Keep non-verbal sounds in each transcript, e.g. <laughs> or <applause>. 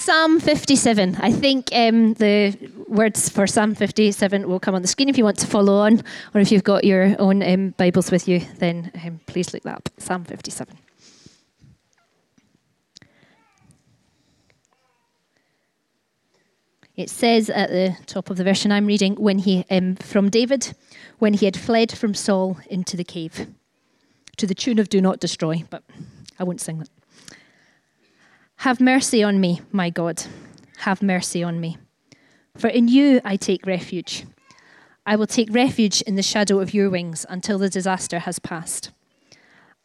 Psalm 57. I think um, the words for Psalm 57 will come on the screen if you want to follow on, or if you've got your own um, Bibles with you, then um, please look that up. Psalm 57. It says at the top of the version I'm reading, when he um, from David, when he had fled from Saul into the cave, to the tune of "Do not destroy," but I won't sing that. Have mercy on me, my God. Have mercy on me. For in you I take refuge. I will take refuge in the shadow of your wings until the disaster has passed.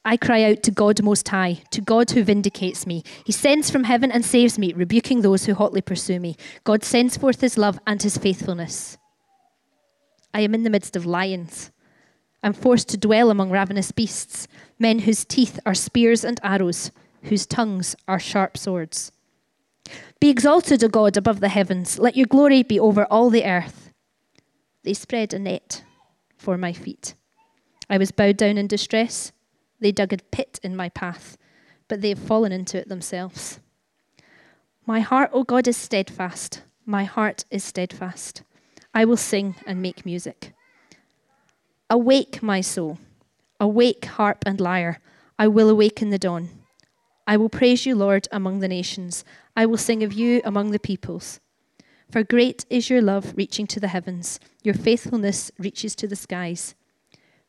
I cry out to God Most High, to God who vindicates me. He sends from heaven and saves me, rebuking those who hotly pursue me. God sends forth his love and his faithfulness. I am in the midst of lions. I'm forced to dwell among ravenous beasts, men whose teeth are spears and arrows whose tongues are sharp swords. Be exalted, O God, above the heavens. Let your glory be over all the earth. They spread a net for my feet. I was bowed down in distress. They dug a pit in my path, but they have fallen into it themselves. My heart, O God, is steadfast. My heart is steadfast. I will sing and make music. Awake, my soul. Awake, harp and lyre. I will awaken the dawn. I will praise you, Lord, among the nations. I will sing of you among the peoples. For great is your love reaching to the heavens, your faithfulness reaches to the skies.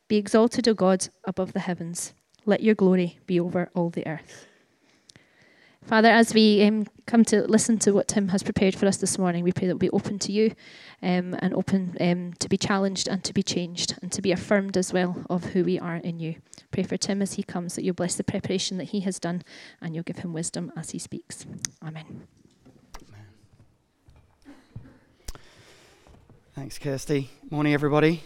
Be exalted, O God, above the heavens. Let your glory be over all the earth. Father, as we um, come to listen to what Tim has prepared for us this morning, we pray that we'll be open to you um, and open um, to be challenged and to be changed and to be affirmed as well of who we are in you. Pray for Tim as he comes that you'll bless the preparation that he has done and you'll give him wisdom as he speaks. Amen. Thanks, Kirsty. Morning, everybody.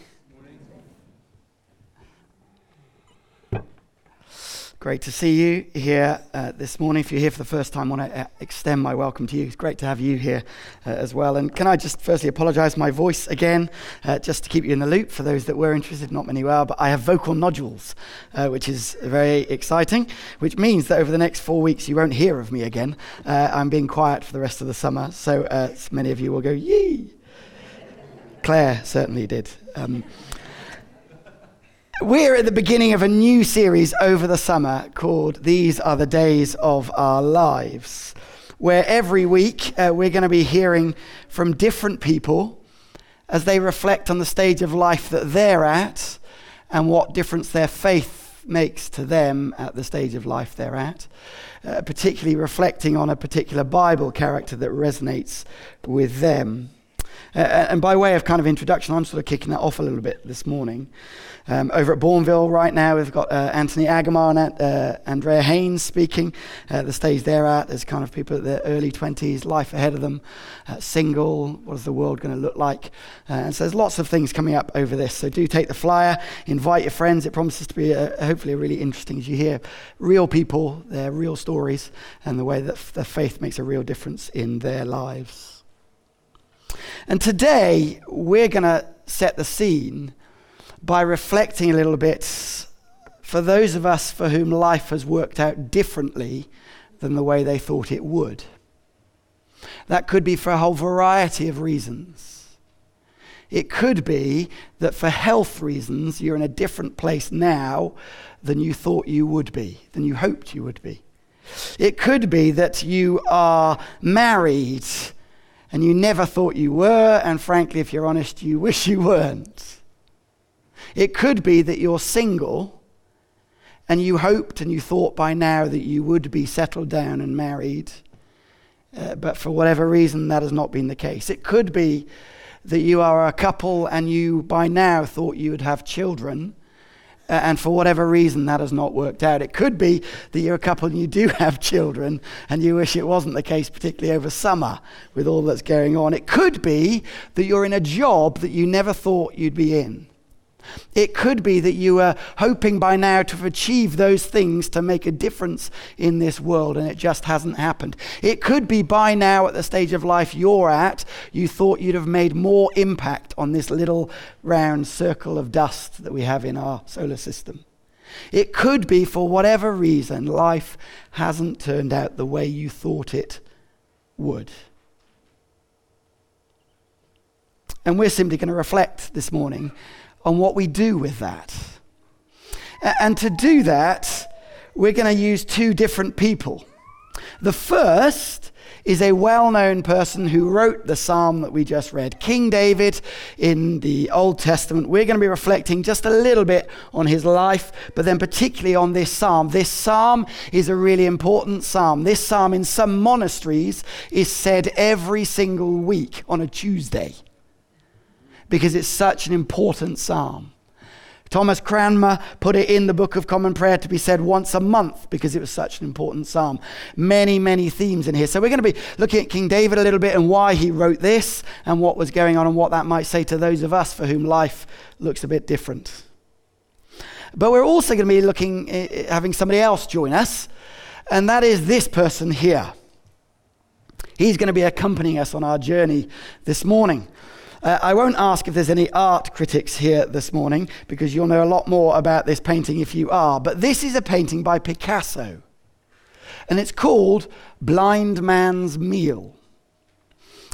Great to see you here uh, this morning. If you're here for the first time, I want to uh, extend my welcome to you. It's great to have you here uh, as well. And can I just firstly apologize my voice again, uh, just to keep you in the loop for those that were interested, not many were, but I have vocal nodules, uh, which is very exciting, which means that over the next four weeks you won't hear of me again. Uh, I'm being quiet for the rest of the summer, so many of you will go, yee. Claire certainly did. Um, we're at the beginning of a new series over the summer called These Are the Days of Our Lives, where every week uh, we're going to be hearing from different people as they reflect on the stage of life that they're at and what difference their faith makes to them at the stage of life they're at, uh, particularly reflecting on a particular Bible character that resonates with them. Uh, and by way of kind of introduction, I'm sort of kicking that off a little bit this morning. Um, over at Bournville right now, we've got uh, Anthony Agamar and uh, Andrea Haynes speaking. Uh, the stage they're at is kind of people at their early 20s, life ahead of them, uh, single, what is the world going to look like? Uh, and so there's lots of things coming up over this. So do take the flyer, invite your friends. It promises to be a, hopefully a really interesting as you hear real people, their real stories, and the way that f- their faith makes a real difference in their lives. And today, we're going to set the scene by reflecting a little bit for those of us for whom life has worked out differently than the way they thought it would. That could be for a whole variety of reasons. It could be that for health reasons, you're in a different place now than you thought you would be, than you hoped you would be. It could be that you are married and you never thought you were, and frankly, if you're honest, you <laughs> wish you weren't. It could be that you're single and you hoped and you thought by now that you would be settled down and married, uh, but for whatever reason, that has not been the case. It could be that you are a couple and you by now thought you would have children. And for whatever reason, that has not worked out. It could be that you're a couple and you do <laughs> have children and you wish it wasn't the case, particularly over summer with all that's going on. It could be that you're in a job that you never thought you'd be in. It could be that you are hoping by now to achieve those things to make a difference in this world, and it just hasn't happened. It could be by now, at the stage of life you're at, you thought you'd have made more impact on this little round circle of dust that we have in our solar system. It could be, for whatever reason, life hasn't turned out the way you thought it would. And we're simply going to reflect this morning on what we do with that. And to do that, we're going to use two different people. The first is a well known person who wrote the psalm that we just read, King David in the Old Testament. We're going to be reflecting just a little bit on his life, but then particularly on this psalm. This psalm is a really important psalm. This psalm in some monasteries is said every single week on a Tuesday because it's such an important psalm. Thomas Cranmer put it in the Book of Common Prayer to be said once a month because it was such an important psalm. Many, many themes in here. So we're going to be looking at King David a little bit and why he wrote this and what was going on and what that might say to those of us for whom life looks a bit different. But we're also going to be looking, eh, eh, having somebody else join us, and that is this person here. He's going to be accompanying us on our journey this morning. Uh, I won't ask if there's any art critics here this morning because you'll know a lot more about this painting if you are. But this is a painting by Picasso, and it's called Blind Man's Meal.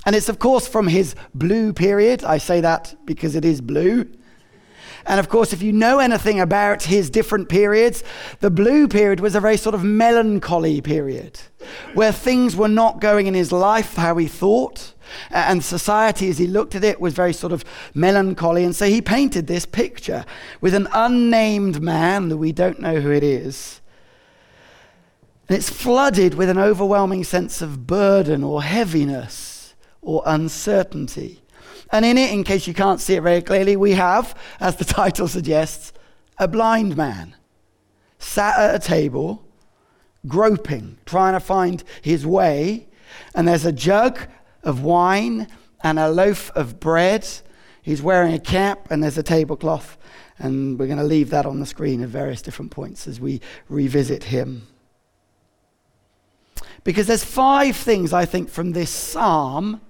And it's, of course, from his blue period. I say that because it is blue. And of course, if you know anything about his different periods, the blue period was a very sort of melancholy period where things were not going in his life how he thought. And society, as he looked at it, was very sort of melancholy. And so he painted this picture with an unnamed man that we don't know who it is. And it's flooded with an overwhelming sense of burden or heaviness or uncertainty. And in it, in case you can't see it very clearly, we have, as the <laughs> title suggests, a blind man sat at a table, groping, trying to find his way. And there's a jug of wine and a loaf of bread. He's wearing a cap and there's a tablecloth. And we're going to leave that on the screen at various different points as we revisit him. Because there's five things, I think, from this psalm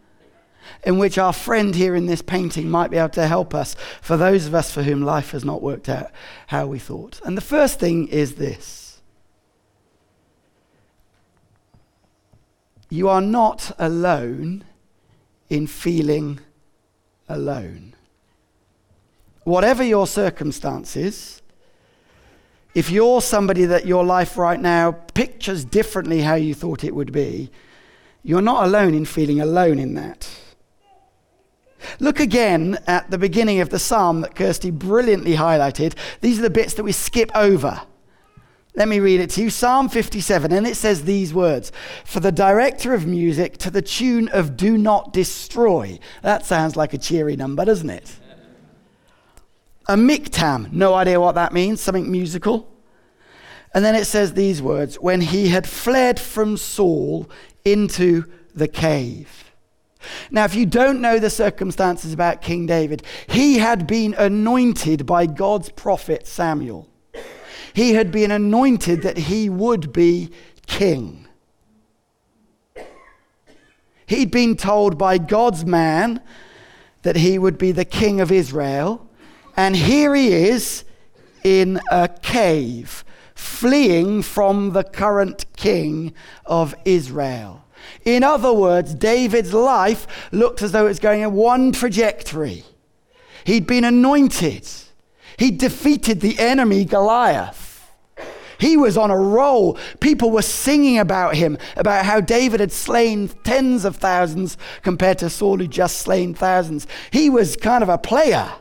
in which our friend here in this painting might be able to help us for those of us for whom life has not worked out how we thought. And the first thing is this you are not alone in feeling alone. Whatever your circumstances, if you're somebody that your life right now pictures differently how you thought it would be, you're not alone in feeling alone in that. Look again at the beginning of the psalm that Kirsty brilliantly highlighted. These are the bits that we skip over. Let me read it to you Psalm 57, and it says these words For the director of music to the tune of Do Not Destroy. That sounds like a cheery number, doesn't it? A miktam, no idea what that means, something musical. And then it says these words When he had fled from Saul into the cave. Now, if you don't know the circumstances about King David, he had been anointed by God's prophet Samuel. He had been anointed that he would be king. He'd been told by God's man that he would be the king of Israel. And here he is in a cave, fleeing from the current king of Israel. In other words, David's life looked as though it was going in one trajectory. He'd been anointed, he'd defeated the enemy Goliath. He was on a roll. People were singing about him, about how David had slain tens of thousands compared to Saul, who just slain thousands. He was kind of a player.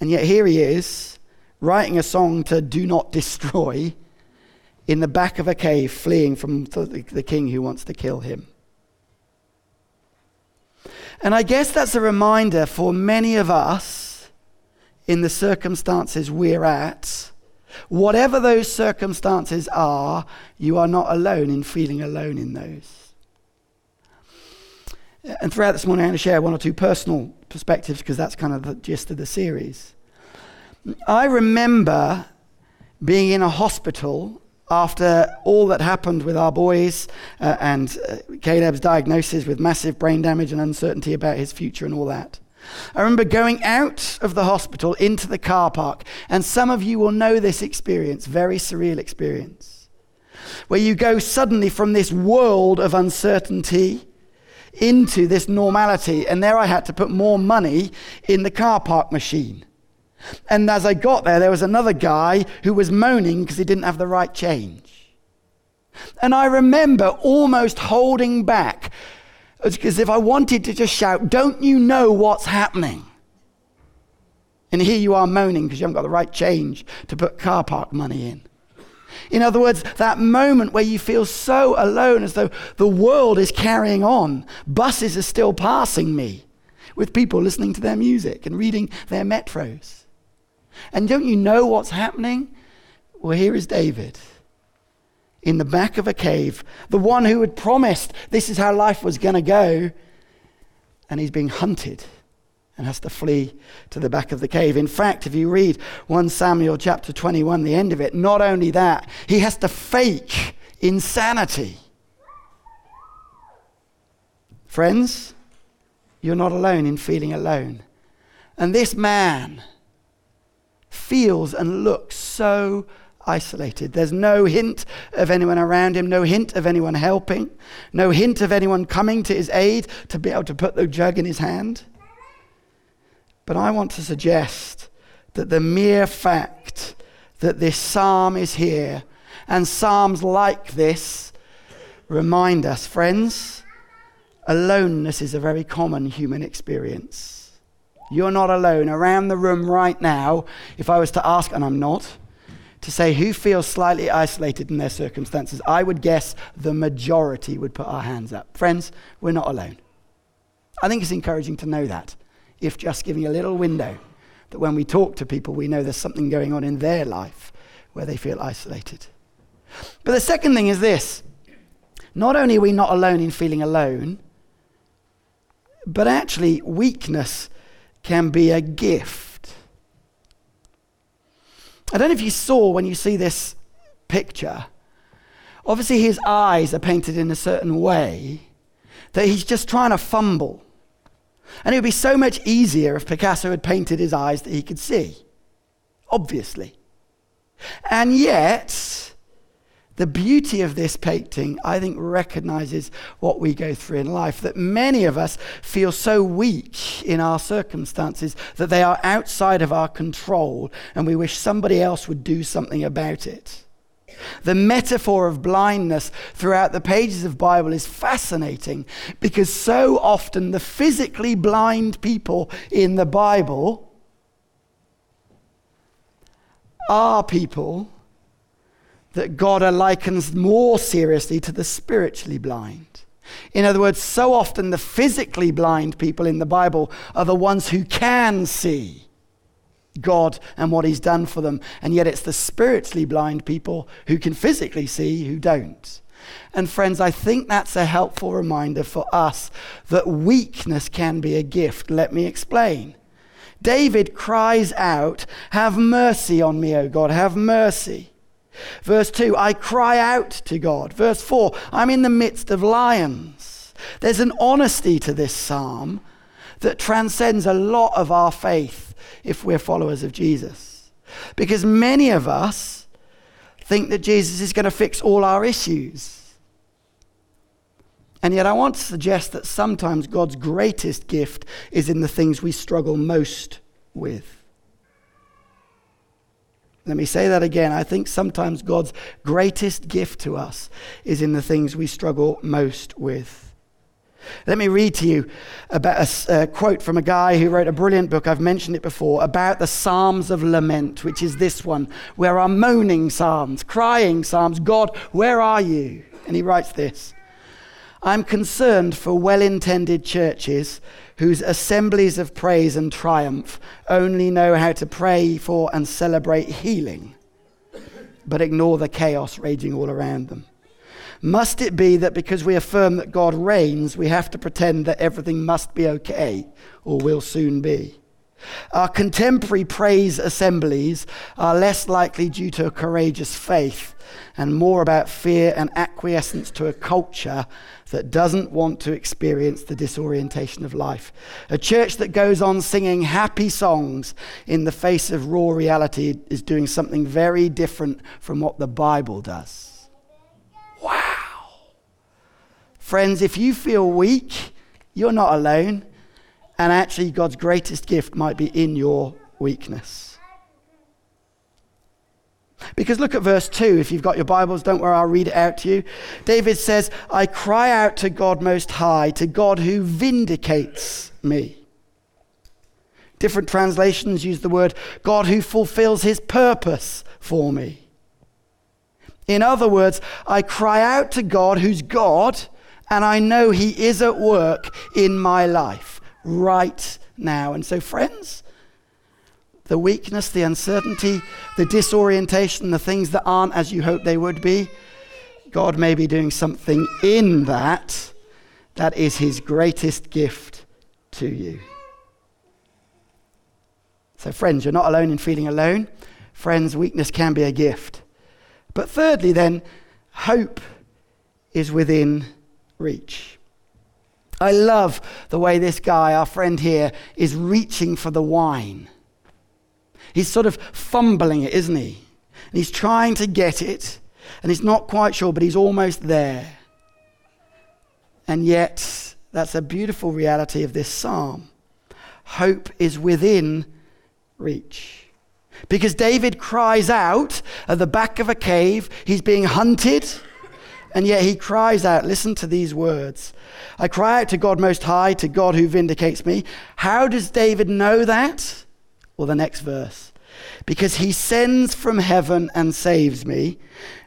And yet here he is, writing a song to Do Not <laughs> Destroy in the back of a cave fleeing from the, king who wants to kill him. And I guess that's a reminder for many of us in the circumstances we're at. Whatever those circumstances are, you are not alone in feeling alone in those. And throughout this morning, I'm going to share one or two personal perspectives because that's kind of the gist of the series. I remember being in a hospital after all that happened with our boys uh, and uh, Caleb's diagnosis with massive brain damage and uncertainty about his future and all that. I remember going out of the hospital into the car park, and some of you will know this experience, very surreal experience. where you go suddenly from this world of uncertainty into this normality. And there I had to put more money in the car park machine. And as I got there, there was another guy who was moaning because he didn't have the right change. And I remember almost holding back as if I wanted to just shout, Don't you know what's happening? And here you are moaning because you haven't got the right change to put car park money in. In other words, that moment where you feel so alone as though the world is carrying on, buses are still passing me with people listening to their music and reading their metros. And don't you know what's happening? Well, here is David in the back of a cave, the one who had promised this is how life was going to go, and he's being hunted and has to flee to the back of the cave. In fact, if you read 1 Samuel chapter 21, the end of it, not only that, he has to fake insanity. Friends, you're not alone in feeling alone. And this man feels and looks so isolated. There's no hint of anyone around him, no hint of anyone helping, no hint of anyone coming to his aid to be able to put the jug in his hand. But I want to suggest that the mere fact that this psalm is here and psalms like this remind us, friends, aloneness is a very common human experience. You're not alone. Around the room right now, if I was to ask, and I'm not, to say who feels slightly isolated in their circumstances, I would guess the majority would put our hands up. Friends, we're not alone. I think it's encouraging to know that if just giving a little window that when we talk to people, we know there's something going on in their life where they feel isolated. But the second thing is this not only are we not alone in feeling alone, but actually, weakness can be a gift. I don't know if you saw when you see this picture. Obviously, his eyes are painted in a certain way that he's just trying to fumble. And it would be so much easier if Picasso had painted his eyes that he could see, obviously. And yet, the beauty of this painting, I think, recognizes what we go through in life. That many of us feel so weak in our circumstances that they are outside of our control, and we wish somebody else would do something about it. The metaphor of blindness throughout the pages of Bible is fascinating because so often the physically blind people in the Bible are people that God likens more seriously to the spiritually blind. In other words, so often the physically blind people in the Bible are the ones who can see God and what He's done for them. And yet it's the spiritually blind people who can physically see who don't. And friends, I think that's a helpful reminder for us that weakness can be a gift. Let me explain. David cries out, Have mercy on me, O God, have mercy. Verse 2, I cry out to God. Verse 4, I'm in the midst of lions. There's an honesty to this psalm that transcends a lot of our faith if we're followers of Jesus. Because many of us think that Jesus is going to fix all our issues. And yet, I want to suggest that sometimes God's greatest gift is in the things we struggle most with. Let me say that again. I think sometimes God's greatest gift to us is in the things we struggle most with. Let me read to you about a, a, quote from a guy who wrote a brilliant book, I've mentioned it before, about the Psalms of Lament, which is this one, where are moaning psalms, crying psalms, God, where are you? And he writes this I'm concerned for well intended churches whose assemblies of praise and triumph only know how to pray for and celebrate healing, but ignore the chaos raging all around them. Must it be that because we affirm that God reigns, we have to pretend that everything must be okay or will soon be? Our contemporary praise assemblies are less likely due to a courageous faith and more about fear and acquiescence to a culture that doesn't want to experience the disorientation of life. A church that goes on singing happy songs in the face of raw reality is doing something very different from what the Bible does. Wow. Friends, if you feel weak, you're not alone. And actually, God's greatest gift might be in your weakness. Because look at verse 2. If you've got your Bibles, don't worry, I'll read it out to you. David says, I cry out to God Most High, to God who vindicates me. Different translations use the word God who fulfills his purpose for me. In other words, I cry out to God who's God, and I know he is at work in my life right now. And so, friends, the weakness, the uncertainty, the disorientation, the things that aren't as you hope they would be, God may be doing something in that that is his greatest gift to you. So, friends, you're not alone in feeling alone. Friends, weakness can be a gift. But thirdly, then, hope is within reach. I love the way this guy, our friend here, is reaching for the wine. He's sort of fumbling it, isn't he? And he's trying to get it, and he's not quite sure, but he's almost there. And yet, that's a beautiful reality of this psalm. Hope is within reach. Because David cries out at the back of a cave, he's being hunted, and yet he cries out, listen to these words. I cry out to God Most High, to God who vindicates me. How does David know that? Well, the next verse. Because he sends from heaven and saves me,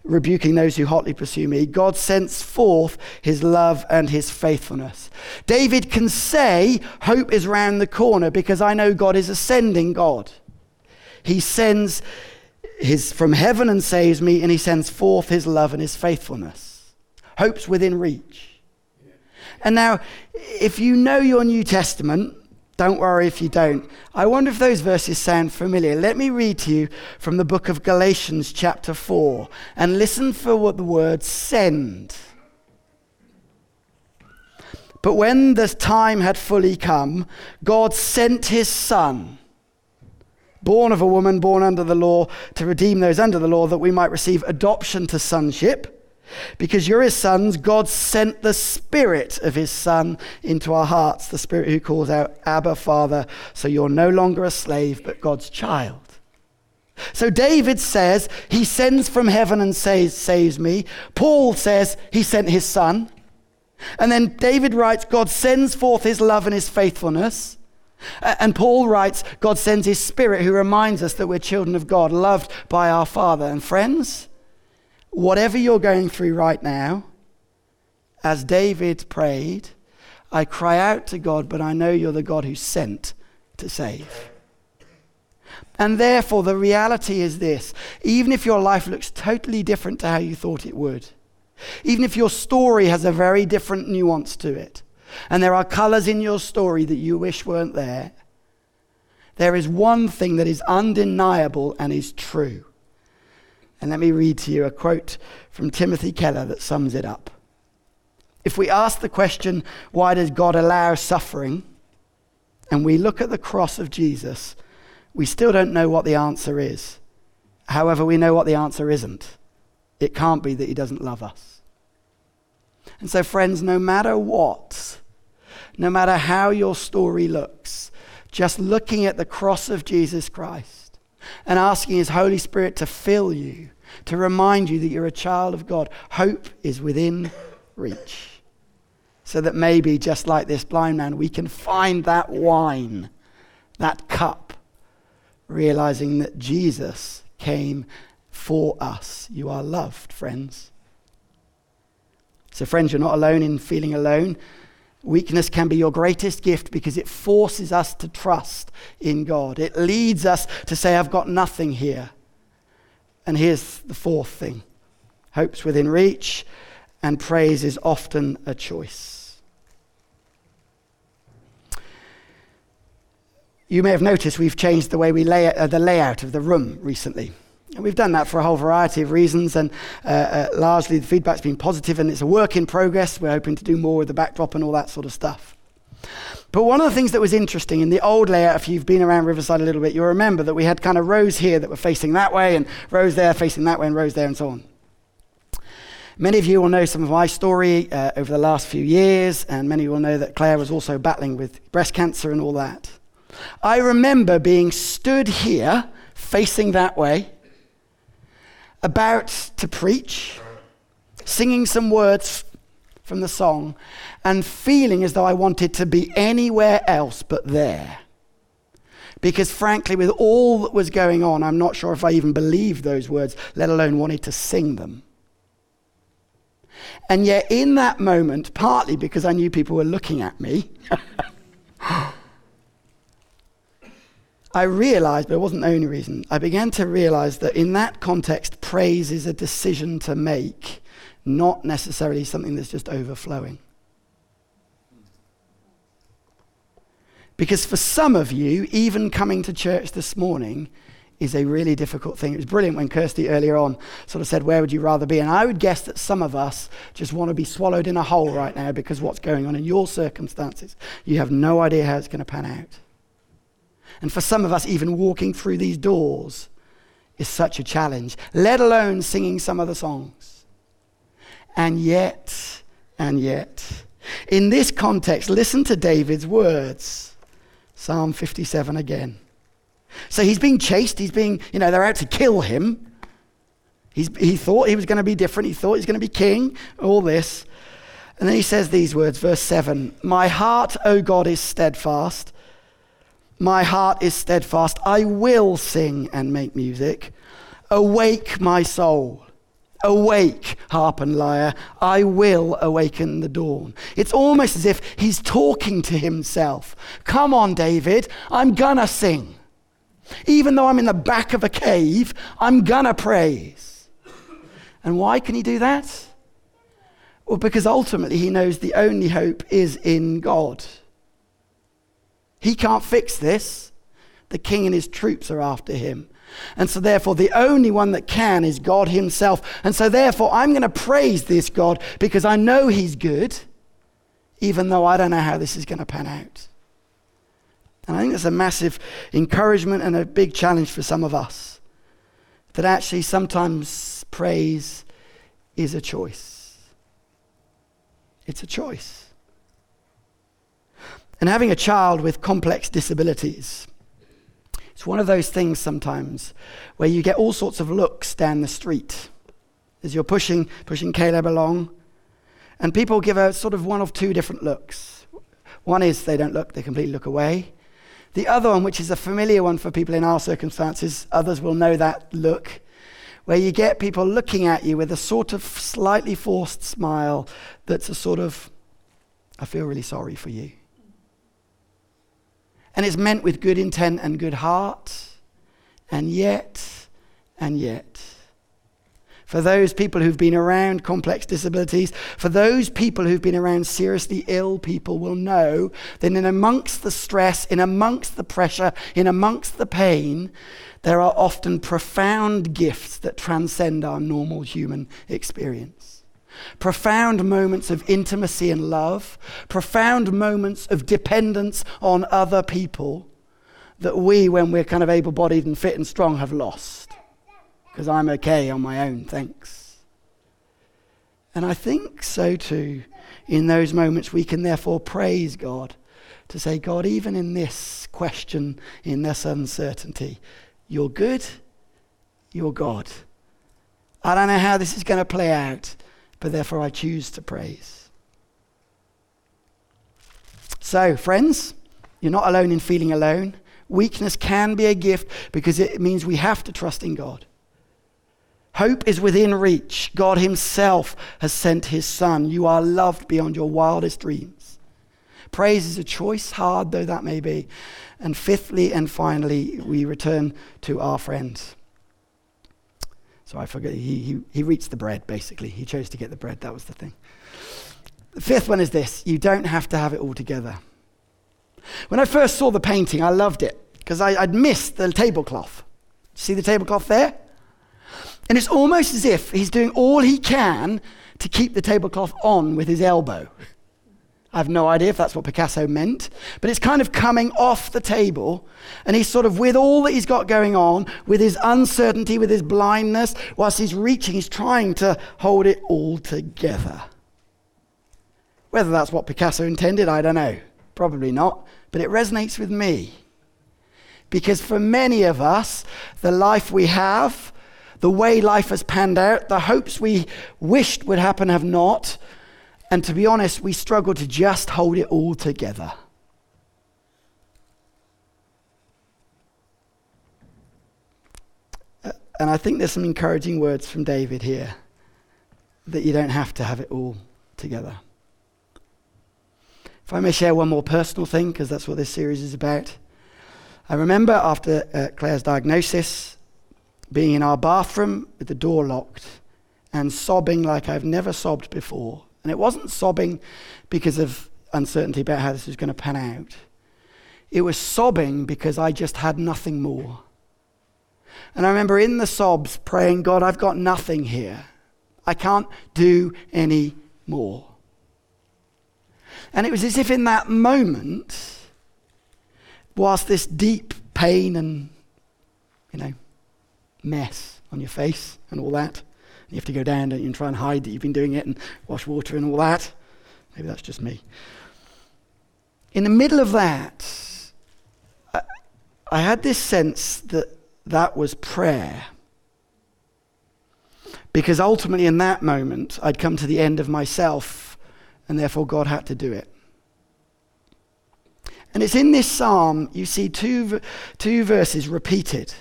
rebuking those who hotly pursue me. God sends forth his love and his faithfulness. David can say, Hope is round the corner because I know God is ascending God. He sends his from heaven and saves me, and he sends forth his love and his faithfulness. Hope's within reach. And now, if you know your New Testament, don't worry if you don't. I wonder if those verses sound familiar. Let me read to you from the book of Galatians, chapter 4, and listen for what the word send. But when the time had fully come, God sent his Son born of a woman, born under the law, to redeem those under the law, that we might receive adoption to sonship. Because you're his sons, God sent the Spirit of his Son into our hearts, the Spirit who calls out, Abba, Father. So you're no longer a slave, but God's child. So David says he sends from heaven and says, saves me. Paul says he sent his Son. And then David writes, God sends forth his love and his faithfulness. And Paul writes, God sends his spirit who reminds us that we're children of God, loved by our Father. And friends, whatever you're going through right now, as David prayed, I cry out to God, but I know you're the God who sent to save. And therefore, the reality is this even if your life looks totally different to how you thought it would, even if your story has a very different nuance to it, and there are colors in your story that you wish weren't there, there is one thing that is undeniable and is true. And let me read to you a quote from Timothy Keller that sums it up. If we ask the question, why does God allow suffering? And we look at the cross of Jesus, we still don't know what the answer is. However, we know what the answer isn't. It can't be that He doesn't love us. And so, friends, no matter what, no matter how your story looks, just looking at the cross of Jesus Christ and asking His Holy Spirit to fill you, to remind you that you're a child of God, hope is within reach. So that maybe, just like this blind man, we can find that wine, that cup, realizing that Jesus came for us. You are loved, friends. So, friends, you're not alone in feeling alone. Weakness can be your greatest gift because it forces us to trust in God. It leads us to say, I've got nothing here. And here's the fourth thing hope's within reach, and praise is often a choice. You may have noticed we've changed the way we lay uh, the layout of the room recently. And we've done that for a whole variety of reasons, and uh, uh, largely the feedback's been positive, and it's a work in progress. We're hoping to do more with the backdrop and all that sort of stuff. But one of the things that was interesting in the old layout, if you've been around Riverside a little bit, you'll remember that we had kind of rows here that were facing that way, and rows there facing that way, and rows there, and so on. Many of you will know some of my story uh, over the last few years, and many will know that Claire was also battling with breast cancer and all that. I remember being stood here, facing that way, about to preach, singing some words from the song, and feeling as though I wanted to be anywhere else but there. Because frankly, with all that was going on, I'm not sure if I even believed those words, let alone wanted to sing them. And yet, in that moment, partly because I knew people were looking at me, <laughs> I realized, but it wasn't the only reason, I began to realize that in that context, praise is a decision to make, not necessarily something that's just overflowing. Because for some of you, even coming to church this morning is a really difficult thing. It was brilliant when Kirsty earlier on sort of said, Where would you rather be? And I would guess that some of us just want to be swallowed in a hole right now because what's going on in your circumstances. You have no idea how it's going to pan out. And for some of us, even walking through these doors is such a challenge, let alone singing some of the songs. And yet, and yet, in this context, listen to David's words Psalm 57 again. So he's being chased. He's being, you know, they're out to kill him. He's, he thought he was going to be different. He thought he was going to be king, all this. And then he says these words, verse 7 My heart, O God, is steadfast. My heart is steadfast. I will sing and make music. Awake, my soul. Awake, harp and lyre. I will awaken the dawn. It's almost as if he's talking to himself. Come on, David. I'm gonna sing. Even though I'm in the back of a cave, I'm gonna praise. And why can he do that? Well, because ultimately he knows the only hope is in God. He can't fix this. The king and his troops are after him. And so, therefore, the only one that can is God Himself. And so, therefore, I'm going to praise this God because I know He's good, even though I don't know how this is going to pan out. And I think that's a massive encouragement and a big challenge for some of us. That actually, sometimes praise is a choice. It's a choice. And having a child with complex disabilities, it's one of those things sometimes where you get all sorts of looks down the street as you're pushing, pushing Caleb along. And people give a sort of one of two different looks. One is they don't look, they completely look away. The other one, which is a familiar one for people in our circumstances, others will know that look, where you get people looking at you with a sort of slightly forced smile that's a sort of, I feel really sorry for you. And it's meant with good intent and good heart. And yet, and yet, for those people who've been around complex disabilities, for those people who've been around seriously ill people will know that in amongst the stress, in amongst the pressure, in amongst the pain, there are often profound gifts that transcend our normal human experience profound moments of intimacy and love, profound moments of dependence on other people that we, when we're kind of able bodied and fit and strong, have lost. Because I'm okay on my own, thanks. And I think so too. In those moments, we can therefore praise God to say, God, even in this question, in this uncertainty, you're good, you're God. I don't know how this is going to play out, but therefore I choose to praise. So, friends, you're not alone in feeling alone. Weakness can be a gift because it means we have to trust in God. Hope is within reach. God Himself has sent His Son. You are loved beyond your wildest dreams. Praise is a choice, hard though that may be. And fifthly and finally, we return to our friends. So I forget, he, he, he reached the bread, basically. He chose to get the bread. That was the thing. The fifth one is this you don't have to have it all together. When I first saw the painting, I loved it because I'd missed the tablecloth. See the tablecloth there? And it's almost as if he's doing all he can to keep the tablecloth on with his elbow. I have no idea if that's what Picasso meant, but it's kind of coming off the table. And he's sort of, with all that he's got going on, with his uncertainty, with his blindness, whilst he's reaching, he's trying to hold it all together. Whether that's what Picasso intended, I don't know. Probably not. But it resonates with me. Because for many of us, the life we have, the way life has panned out, the hopes we wished would happen have not, and to be honest, we struggle to just hold it all together. Uh, and I think there's some encouraging words from David here that you don't have to have it all together. If I may share one more personal thing, because that's what this series is about. I remember after uh, Claire's diagnosis, being in our bathroom with the door locked and sobbing like I've never sobbed before and it wasn't sobbing because of uncertainty about how this was going to pan out. It was sobbing because I just had nothing more. And I remember in the sobs praying, God, I've got nothing here. I can't do any more. And it was as if in that moment, whilst this deep pain and, you know, mess on your face and all that, you have to go down and try and hide that you've been doing it and wash water and all that. Maybe that's just me. In the middle of that, I, I had this sense that that was prayer. Because ultimately, in that moment, I'd come to the end of myself, and therefore God had to do it. And it's in this psalm, you see two, two verses repeated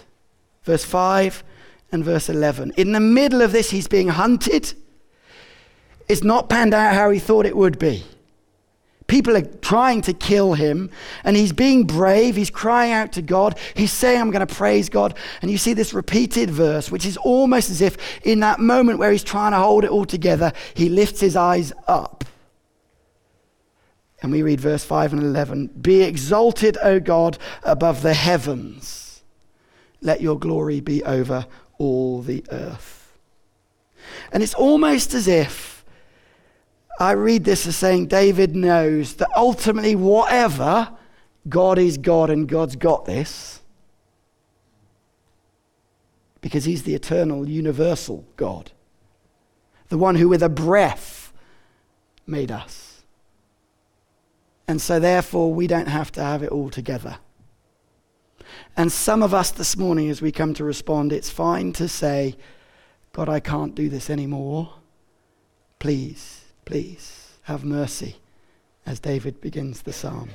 verse 5 and verse 11. In the middle of this, he's being hunted. It's not panned out how he thought it would be. People are trying to kill him, and he's being brave. He's crying out to God. He's saying, I'm going to praise God. And you see this repeated verse, which is almost as if in that moment where he's trying to hold it all together, he lifts his eyes up. And we read verse 5 and 11 Be exalted, O God, above the heavens. Let your glory be over all the earth. And it's almost as if I read this as saying David knows that ultimately, whatever, God is God and God's got this. Because he's the eternal, universal God, the one who with a breath made us. And so, therefore, we don't have to have it all together. And some of us this morning, as we come to respond, it's fine to say, God, I can't do this anymore. Please, please, have mercy, as David begins the psalm.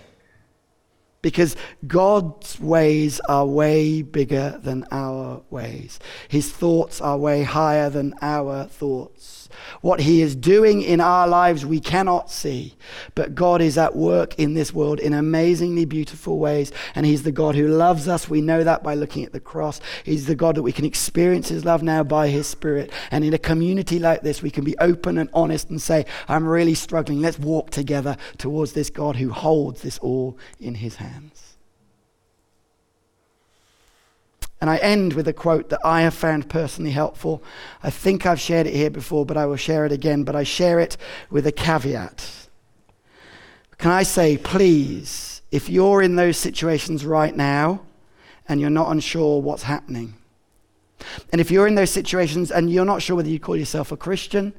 Because God's ways are way bigger than our ways. His thoughts are way higher than our thoughts. What He is doing in our lives, we cannot see. But God is at work in this world in amazingly beautiful ways. And He's the God who loves us. We know that by looking at the cross. He's the God that we can experience His love now by His Spirit. And in a community like this, we can be open and honest and say, I'm really struggling. Let's walk together towards this God who holds this all in His hands. And I end with a quote that I have found personally helpful. I think I've shared it here before, but I will share it again. But I share it with a caveat. Can I say, please, if you're in those situations right now and you're not unsure what's happening, and if you're in those situations and you're not sure whether you call yourself a Christian,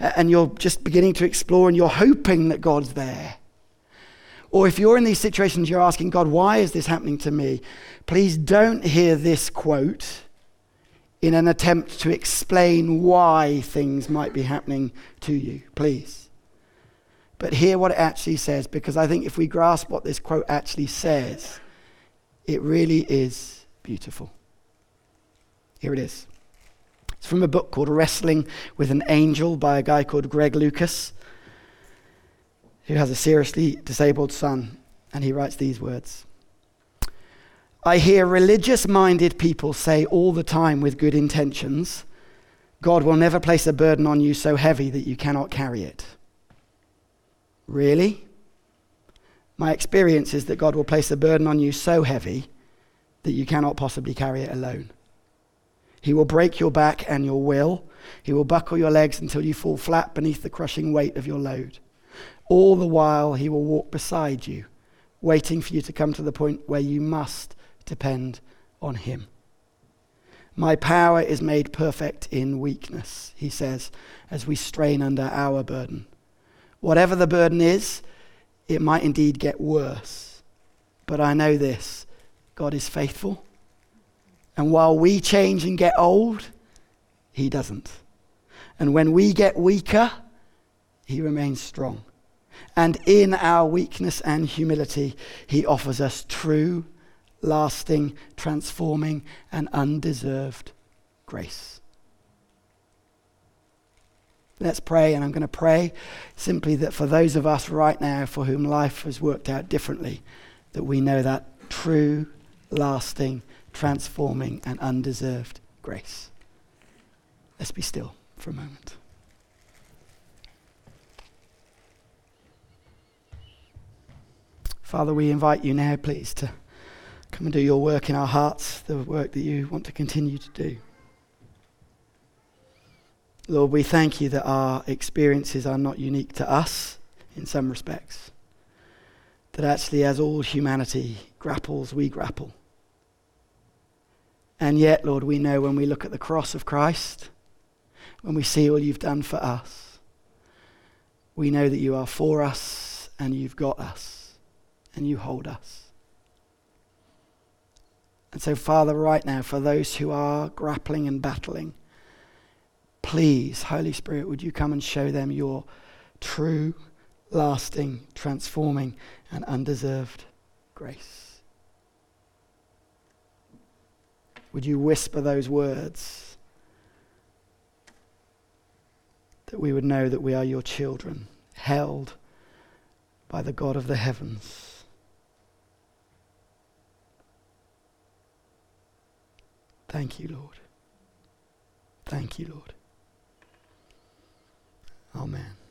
and you're just beginning to explore and you're hoping that God's there, or if you're in these situations, you're asking, God, why is this happening to me? Please don't hear this quote in an attempt to explain why things might be happening to you. Please. But hear what it actually says, because I think if we grasp what this quote actually says, it really is beautiful. Here it is. It's from a book called Wrestling with an Angel by a guy called Greg Lucas who has a seriously disabled son, and he writes these words I hear religious minded people say all the time with good intentions, God will never place a burden on you so heavy that you cannot carry it. Really? My experience is that God will place a burden on you so heavy that you cannot possibly carry it alone. He will break your back and your will. He will buckle your legs until you fall flat beneath the crushing weight of your load. All the while, He will walk beside you, waiting for you to come to the point where you must depend on Him. My power is made perfect in weakness, He says, as we strain under our burden. Whatever the burden is, it might indeed get worse. But I know this God is faithful. And while we change and get old, He doesn't. And when we get weaker, He remains strong. And in our weakness and humility, He offers us true, lasting, transforming, and undeserved grace. Let's pray, and I'm going to pray simply that for those of us right now for whom life has worked out differently, that we know that true, lasting, transforming, and undeserved grace. Let's be still for a moment. Father, we invite you now, please, to come and do your work in our hearts, the work that you want to continue to do. Lord, we thank you that our experiences are not unique to us in some respects. That actually, as all humanity grapples, we grapple. And yet, Lord, we know when we look at the cross of Christ, when we see all you've done for us, we know that you are for us and you've got us and you hold us. And so, Father, right now, for those who are grappling and battling, please, Holy Spirit, would you come and show them your true, lasting, transforming, and undeserved grace? Would you whisper those words that we would know that we are your children, held by the God of the heavens? Thank you, Lord. Thank you, Lord. Amen.